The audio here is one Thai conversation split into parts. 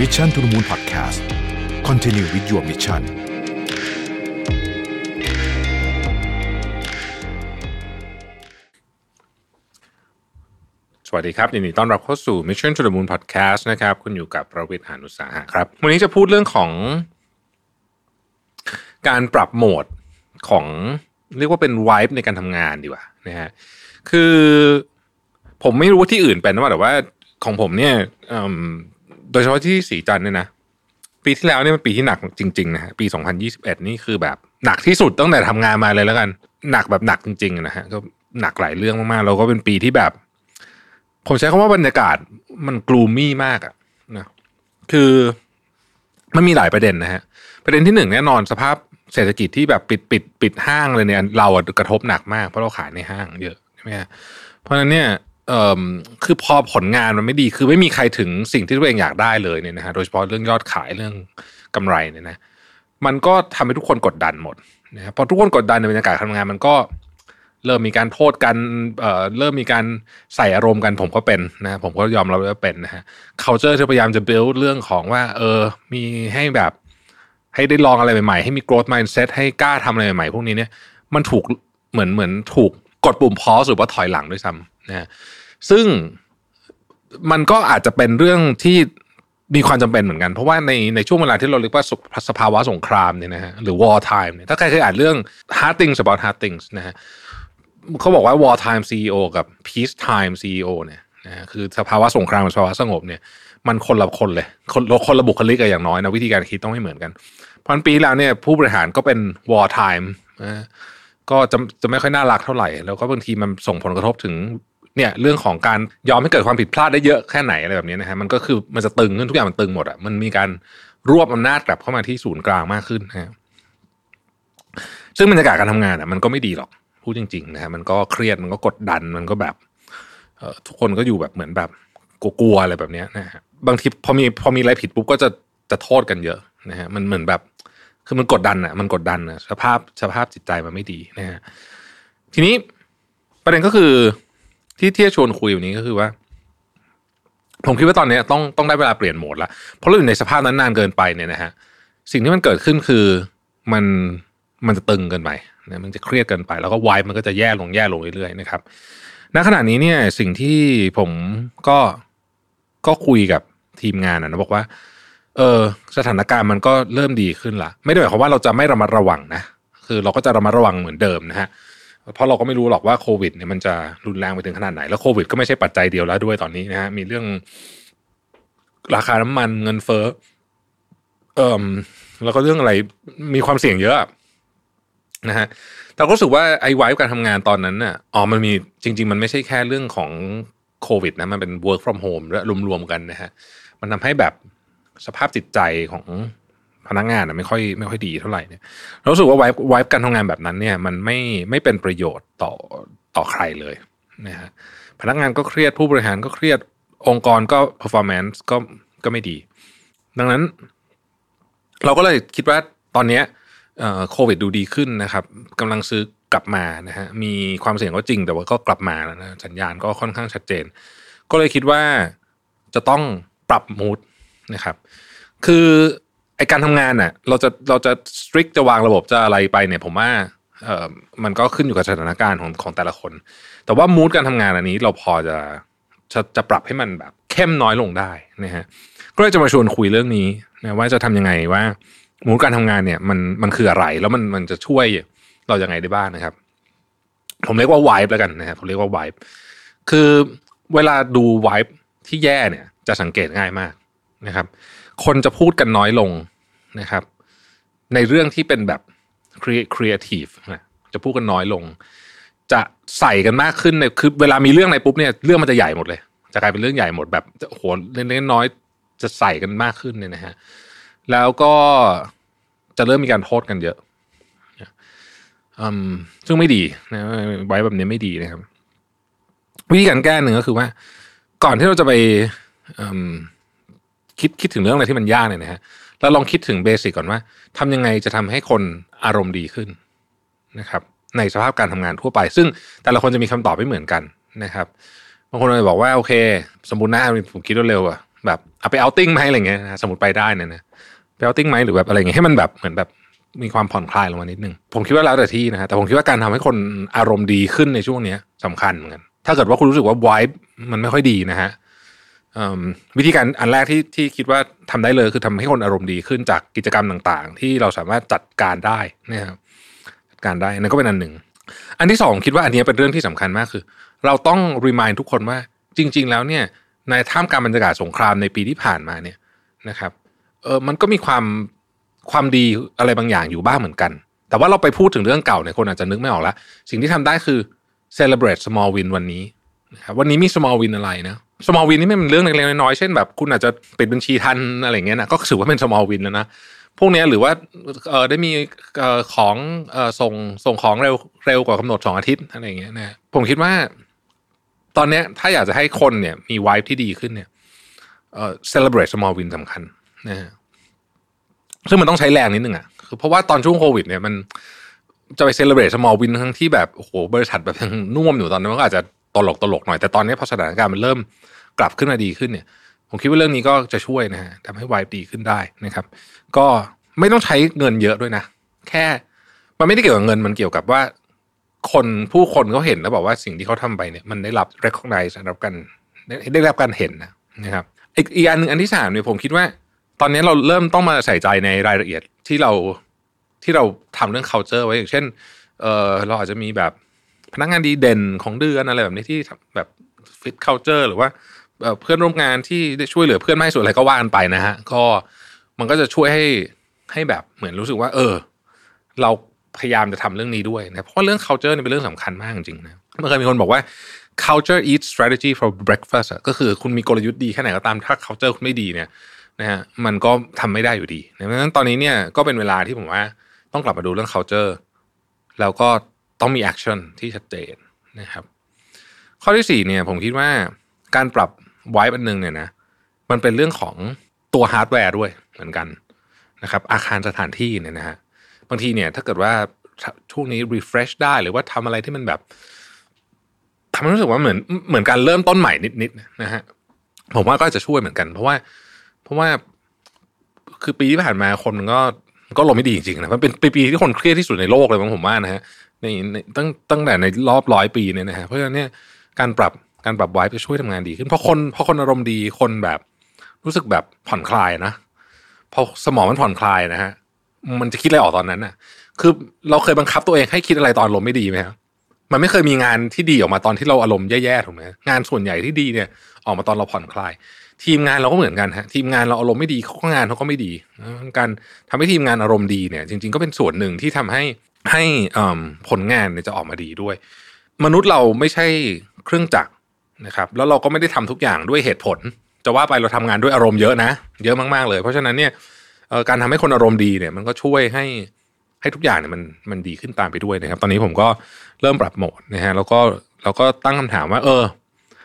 Mission to the Moon Podcast Continue with your mission สวัสดีครับยินดีต้อนรับเข้าสู่ Mission to the Moon Podcast นะครับ คุณอยู่กับประวิทย์หานุสาหะครับ วันนี้จะพูดเรื่องของ การปรับโหมดของเรียกว่าเป็นวายในการทำงานดีกว่านะฮะคือผมไม่รู้ว่าที่อื่นเป็นนะแต่ว่าของผมเนี่ย โดยเฉพาะที่สีจันเนี่ยนะปีที่แล้วเนี่ยมันปีที่หนักจริงๆนะฮะปี 2021 นี่คือแบบหนักที่สุดตั้งแต่ทำงานมาเลยแล้วกัน หนักแบบหนักจริงๆนะฮะก็หนักหลายเรื่องมากๆแล้วก็เป็นปีที่แบบ ผมใช้คำว่าบรรยากาศมันกลูมี่มากอะนะคือมันมีหลายประเด็นนะฮะประเด็นที่หนึ่งแน่นอนสภาพเศรษฐกิจที่แบบปิดปิดปิดห้างเลยเนี่ยเรากระทบหนักมากเพราะเราขายในห้างเยอะใช่ไหมฮะเพราะฉะนั้นเนี่ย เอ่อคือพอผลงานมันไม่ดีคือไม่มีใครถึงสิ่งที่ตัวเองอยากได้เลยเนี่ยนะฮะโดยเฉพาะเรื่องยอดขายเรื่องกำไรเนี่ยนะมันก็ทำให้ทุกคนกดดันหมดนะครับพอทุกคนกดดันในบรรยากาศการทำงานมันก็เริ่มมีการโทษกันเอ่อเริ่มมีการใส่อารมณ์กันผมก็เป็นนะผมก็ยอมรับว่าเป็นนะฮะ culture ที่พยายามจะ build เรื่องของว่า เออ มีให้แบบ ให้ได้ลองอะไรใหม่ๆ ให้มี growth mindset ให้กล้าทำอะไรใหม่ๆ พวกนี้เนี่ย มันถูกเหมือนเหมือนถูกกดปุ่ม pause หรือว่าถอยหลังด้วยซ้ำ นะฮะซึ่งมันก็อาจจะเป็นเรื่องที่มีความจำเป็นเหมือนกัน เพราะว่าในในช่วงเวลาที่เราเรียกว่าสภาวะสงครามเนี่ยนะฮะหรือ war time เนี่ยถ้าใครเคยอ่านเรื่อง hard things about hard things นะฮะเขาบอกว่า war time CEO กับ peace time CEO เนี่ยนะคือสภาวะสงครามกับสภาวะสงบเนี่ยมันคนละคนเลยคนคนละบุคลิกกันอย่างน้อยนะวิธีการคิดต้องไม่เหมือนกันพราะปีแล้วเนี่ยผู้บริหารก็เป็น war time นะก็จะจะไม่ค่อยน่ารักเท่าไหร่ แล้วก็บางทีมันส่งผลกระทบถึง เนี่ยเรื่องของการยอมให้เกิดความผิดพลาดได้เยอะแค่ไหนอะไรแบบนี้นะฮะมันก็คือมันจะตึงขึ้นทุกอย่างมันตึงหมดอะมันมีการรวบอำนาจกลับเข้ามาที่ศูนย์กลางมากขึ้นนะฮะซึ่งบรรยากาศการทำงานอะมันก็ไม่ดีหรอกพูดจริงๆนะฮะมันก็เครียดมันก็กดดันมันก็แบบเอ่อทุกคนก็อยู่แบบเหมือนแบบกลัวๆอะไรแบบนี้นะฮะบางทีพอมีพอมีอะไรผิดปุ๊บก็จะจะโทษกันเยอะนะฮะมันเหมือนแบบคือมันกดดันอะมันกดดันอะสภาพสภาพจิตใจมันไม่ดีนะฮะทีนี้ประเด็นก็คือ ที่ที่จะชวนคุยวันนี้ก็คือว่า ผมคิดว่าตอนนี้ต้องต้องได้เวลาเปลี่ยนโหมดละเพราะเราอยู่ในสภาพนั้นนานเกินไปเนี่ยนะฮะสิ่งที่มันเกิดขึ้นคือมันมันจะตึงเกินไปนะมันจะเครียดเกินไป แล้วก็วายมันก็จะแย่ลงแย่ลงเรื่อยๆนะครับณขณะนี้เนี่ยสิ่งที่ผมก็ก็คุยกับทีมงานนะบอกว่า เออสถานการณ์มันก็เริ่มดีขึ้นละไม่ได้หมายความว่าเราจะไม่ระมัดระวังนะคือเราก็จะระมัดระวังเหมือนเดิมนะฮะ เพราะเราก็ไม่รู้หรอกว่าโควิดเนี่ยมันจะรุนแรงไปถึงขนาดไหน แล้วโควิดก็ไม่ใช่ปัจจัยเดียวแล้วด้วยตอนนี้นะฮะมีเรื่องราคาน้ำมันเงินเฟ้อเอ่อแล้วก็เรื่องอะไรมีความเสี่ยงเยอะนะฮะแต่ก็รู้สึกว่าไอ้ไว้การทำงานตอนนั้นน่ะอ๋อมันมีจริง ๆ มันไม่ใช่แค่เรื่องของโควิดนะมันเป็น work from home และรวมๆกันนะฮะมันทำให้แบบสภาพจิตใจของ พนักงานนะไม่ค่อยไม่ค่อยดีเท่าไหร่เนี่ยรู้สึกว่าไว้ไวการทำงานแบบนั้นเนี่ยมันไม่ไม่เป็นประโยชน์ต่อต่อใครเลยนะฮะพนักงานก็เครียดผู้บริหารก็เครียดองค์กรก็ performance ก็ก็ไม่ดี ดังนั้น เราก็เลยคิดว่าตอนนี้โควิดดูดีขึ้นนะครับกำลังซื้อกลับมานะฮะมีความเสี่ยงก็จริงแต่ว่าก็กลับมาแล้วนะสัญญาณก็ค่อนข้างชัดเจน ก็เลยคิดว่าจะต้องปรับมูดนะครับ คือ ไอการทำงานน่ะ เราจะเราจะสตริกจะวางระบบจะอะไรไปเนี่ย ผมว่าเออมันก็ขึ้นอยู่กับสถานการณ์ของของแต่ละคน แต่ว่ามูดการทำงานอันนี้เราพอจะจะจะปรับให้มันแบบ เข้มน้อยลงได้นะฮะก็เลยจะมาชวนคุยเรื่องนี้นะว่าจะทำยังไงว่ามูดการทำงานเนี่ย มันมันคืออะไร แล้วมันมันจะช่วยเรายังไงได้บ้างนะครับ ผมเรียกว่าวายแล้วกันนะครับผมเรียกว่าวายคือเวลาดูวายที่แย่เนี่ย จะสังเกตง่ายมาก นะครับ คนจะพูดกันน้อยลงนะครับ ในเรื่องที่เป็นแบบครีเอทีฟจะพูดกันน้อยลง จะใส่กันมากขึ้นในคือเวลามีเรื่องอะไรปุ๊บเนี่ยเรื่องมันจะใหญ่หมดเลย จะกลายเป็นเรื่องใหญ่หมดแบบโหเล็กน้อยจะใส่กันมากขึ้นเนี่ยนะฮะแล้วก็จะเริ่มมีการโทษกันเยอะซึ่งไม่ดีนะไว้แบบนี้ไม่ดีนะครับวิธีการแก้หนึ่งก็คือว่า ก่อนที่เราจะไป คิดคิดถึงเรื่องอะไรที่มันยากเนี่ยนะฮะเราลองคิดถึงเบสิกก่อนว่าทำยังไงจะทำให้คนอารมณ์ดีขึ้นนะครับ ในสภาพการทำงานทั่วไป ซึ่งแต่ละคนจะมีคำตอบไม่เหมือนกันนะครับบางคนเลยบอกว่าโอเค สมบูรณ์หน้าผมคิดว่าเร็วอะแบบเอาไปเอาติ้งไหมอะไรเงี้ยนะสมมติไปได้เนี่ยนะไปเอาติ้งไหมหรือแบบอะไรเงี้ยให้มันแบบเหมือนแบบมีความผ่อนคลายลงมานิดนึงผมคิดว่าแล้วแต่ที่นะฮะแต่ผมคิดว่าการทำให้คนอารมณ์ดีขึ้นในช่วงเนี้ยสำคัญเหมือนกันถ้าเกิดว่าคุณรู้สึกว่าไวท์มันไม่ค่อยดีนะฮะ วิธีการอันแรกที่ที่คิดว่าทำได้เลยคือทำให้คนอารมณ์ดีขึ้นจากกิจกรรมต่างๆ ที่เราสามารถจัดการได้นะครับจัดการได้นั่นก็เป็นอันหนึ่ง อันที่สองคิดว่าอันนี้เป็นเรื่องที่สำคัญมากคือ เราต้องรีมายทุกคนว่าจริง ๆ แล้วเนี่ยในท่ามกลางบรรยากาศสงครามในปีที่ผ่านมาเนี่ยนะครับเออมันก็มีความความดีอะไรบางอย่างอยู่บ้างเหมือนกัน แต่ว่าเราไปพูดถึงเรื่องเก่าเนี่ยคนอาจจะนึกไม่ออกละสิ่งที่ทำได้คือ celebrate small win วันนี้นะครับวันนี้มี small win อะไรนะ small win นี่ไม่เป็นเรื่องเล็กๆน้อยๆเช่นแบบคุณอาจจะปิดบัญชีทันอะไรเงี้ยนะก็ถือว่าเป็น small win แล้วนะพวกนี้หรือว่าเออได้มีเออของเออส่งส่งของเร็วเร็วกว่ากำหนดสองอาทิตย์อะไรเงี้ยนะผมคิดว่า ตอนเนี้ยถ้าอยากจะให้คนเนี่ย มีไวท์ที่ดีขึ้นเนี่ยเอ่อ celebrate small win สำคัญนะฮะซึ่งมันต้องใช้แรงนิดนึงอะคือเพราะว่าตอนช่วงโควิด เนี่ยมันจะไป celebrate small win ทั้งที่แบบโอ้โหบริษัทแบบยังน่วมอยู่ตอนนั้นก็อาจจะ ตลกตลกหน่อย แต่ตอนนี้พอสถานการณ์มันเริ่มกลับขึ้นมาดีขึ้นเนี่ย ผมคิดว่าเรื่องนี้ก็จะช่วยนะฮะทำให้ไวท์ดีขึ้นได้นะครับ ก็ไม่ต้องใช้เงินเยอะด้วยนะ แค่มันไม่ได้เกี่ยวกับเงินมันเกี่ยวกับว่า คนผู้คนเขาเห็นแล้วบอกว่าสิ่งที่เขาทำไปเนี่ยมันได้รับ recognize ได้รับการได้ได้รับการเห็นนะนะครับอีกอีกอันหนึ่งอันที่สามเนี่ยผมคิดว่า ตอนนี้เราเริ่มต้องมาใส่ใจในรายละเอียดที่เราที่เราทำเรื่อง culture ไว้อย่างเช่นเออเราอาจจะมีแบบ พนักงานดีเด่นของเดือนอะไรแบบนี้ที่แบบ fit culture หรือว่าเพื่อนร่วมงานที่ได้ช่วยเหลือเพื่อนไม่ส่วนอะไรก็ว่ากันไปนะฮะก็มันก็จะช่วยให้ให้แบบเหมือนรู้สึกว่า เออ เราพยายามจะทำเรื่องนี้ด้วยนะเพราะเรื่อง culture นี่เป็นเรื่องสำคัญมากจริงๆนะมันเคยมีคนบอกว่า culture eats strategy for breakfast อะก็คือคุณมีกลยุทธ์ดีแค่ไหนก็ตามถ้า culture คุณไม่ดีเนี่ยนะฮะมันก็ทำไม่ได้อยู่ดีดังนั้นตอนนี้เนี่ยก็เป็นเวลาที่ผมว่าต้องกลับมาดูเรื่อง culture แล้วก็ ต้องมี action ที่ชัดเจนนะครับ ข้อที่สี่เนี่ย ผมคิดว่าการปรับไว้อันหนึ่งเนี่ยนะมันเป็นเรื่องของตัวฮาร์ดแวร์ด้วยเหมือนกันนะครับ อาคารสถานที่เนี่ยนะฮะบางทีเนี่ย ถ้าเกิดว่าช่วงนี้ refresh ได้หรือว่าทำอะไรที่มันแบบทำให้รู้สึกว่าเหมือนเหมือนการเริ่มต้นใหม่นิดๆนะฮะผมว่าก็จะช่วยเหมือนกัน เพราะว่า เพราะว่าคือปีที่ผ่านมาคนมันก็ก็ลงไม่ดีจริงๆนะมันเป็นปีที่คนเครียดที่สุดในโลกเลยมั้งผมว่านะฮะ ในในตั้งตั้งแต่ในรอบร้อยปีเนี่ยนะฮะเพราะฉะนั้นเนี่ยการปรับการปรับไว้จะช่วยทำงานดีขึ้นเพราะคนเพราะคนอารมณ์ดีคนแบบรู้สึกแบบผ่อนคลายนะพอสมองมันผ่อนคลายนะฮะมันจะคิดอะไรออกตอนนั้นน่ะ คือเราเคยบังคับตัวเองให้คิดอะไรตอนอารมไม่ดีไหมครับมันไม่เคยมีงานที่ดีออกมาตอนที่เราอารมณ์แย่ๆถูกไหมงานส่วนใหญ่ที่ดีเนี่ย ออกมาตอนเราผ่อนคลาย ทีมงานเราก็เหมือนกันฮะทีมงานเราอารมณ์ไม่ดีเขาก็งานเขาก็ไม่ดี การทำให้ทีมงานอารมณ์ดีเนี่ยจริง ๆก็เป็นส่วนหนึ่งที่ทำให้ให้ผลงานเนี่ยจะออกมาดีด้วย มนุษย์เราไม่ใช่เครื่องจักรนะครับ แล้วเราก็ไม่ได้ทำทุกอย่างด้วยเหตุผล จะว่าไปเราทำงานด้วยอารมณ์เยอะนะ เยอะมากๆเลย เพราะฉะนั้นเนี่ยการทำให้คนอารมณ์ดีเนี่ย มันก็ช่วยให้ให้ทุกอย่างเนี่ยมันมันดีขึ้นตามไปด้วยนะครับ ตอนนี้ผมก็เริ่มปรับโหมดนะฮะแล้วก็เราก็ตั้งคำถามว่า เออ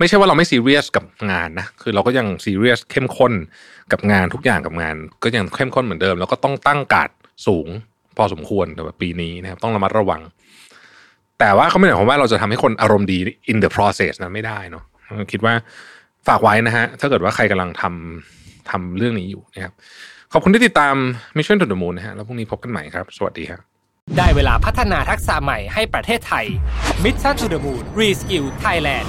ไม่ใช่ว่าเราไม่ซีเรียสกับงานนะคือเราก็ยังซีเรียสเข้มข้นกับงานทุกอย่างกับงาน ก็ยังเข้มข้นเหมือนเดิม แล้วก็ต้องตั้งการ์ดสูง พอสมควรแต่ว่าปีนี้นะครับต้องระมัดระวัง แต่ว่าเขาไม่ได้หมายความว่าเราจะทำให้คนอารมณ์ดี in the process นะไม่ได้เนาะคิดว่าฝากไว้นะฮะถ้าเกิดว่าใครกำลังทำทำเรื่องนี้อยู่นะครับขอบคุณที่ติดตาม Mission to the Moon นะฮะแล้วพรุ่งนี้พบกันใหม่ครับ สวัสดีครับได้เวลาพัฒนาทักษะใหม่ให้ประเทศไทย Mission to the Moon Reskill Thailand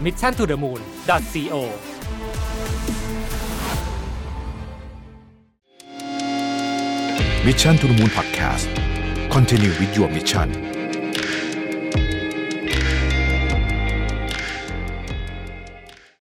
mission to the moon co Mission to the Moon Podcast Continue with your mission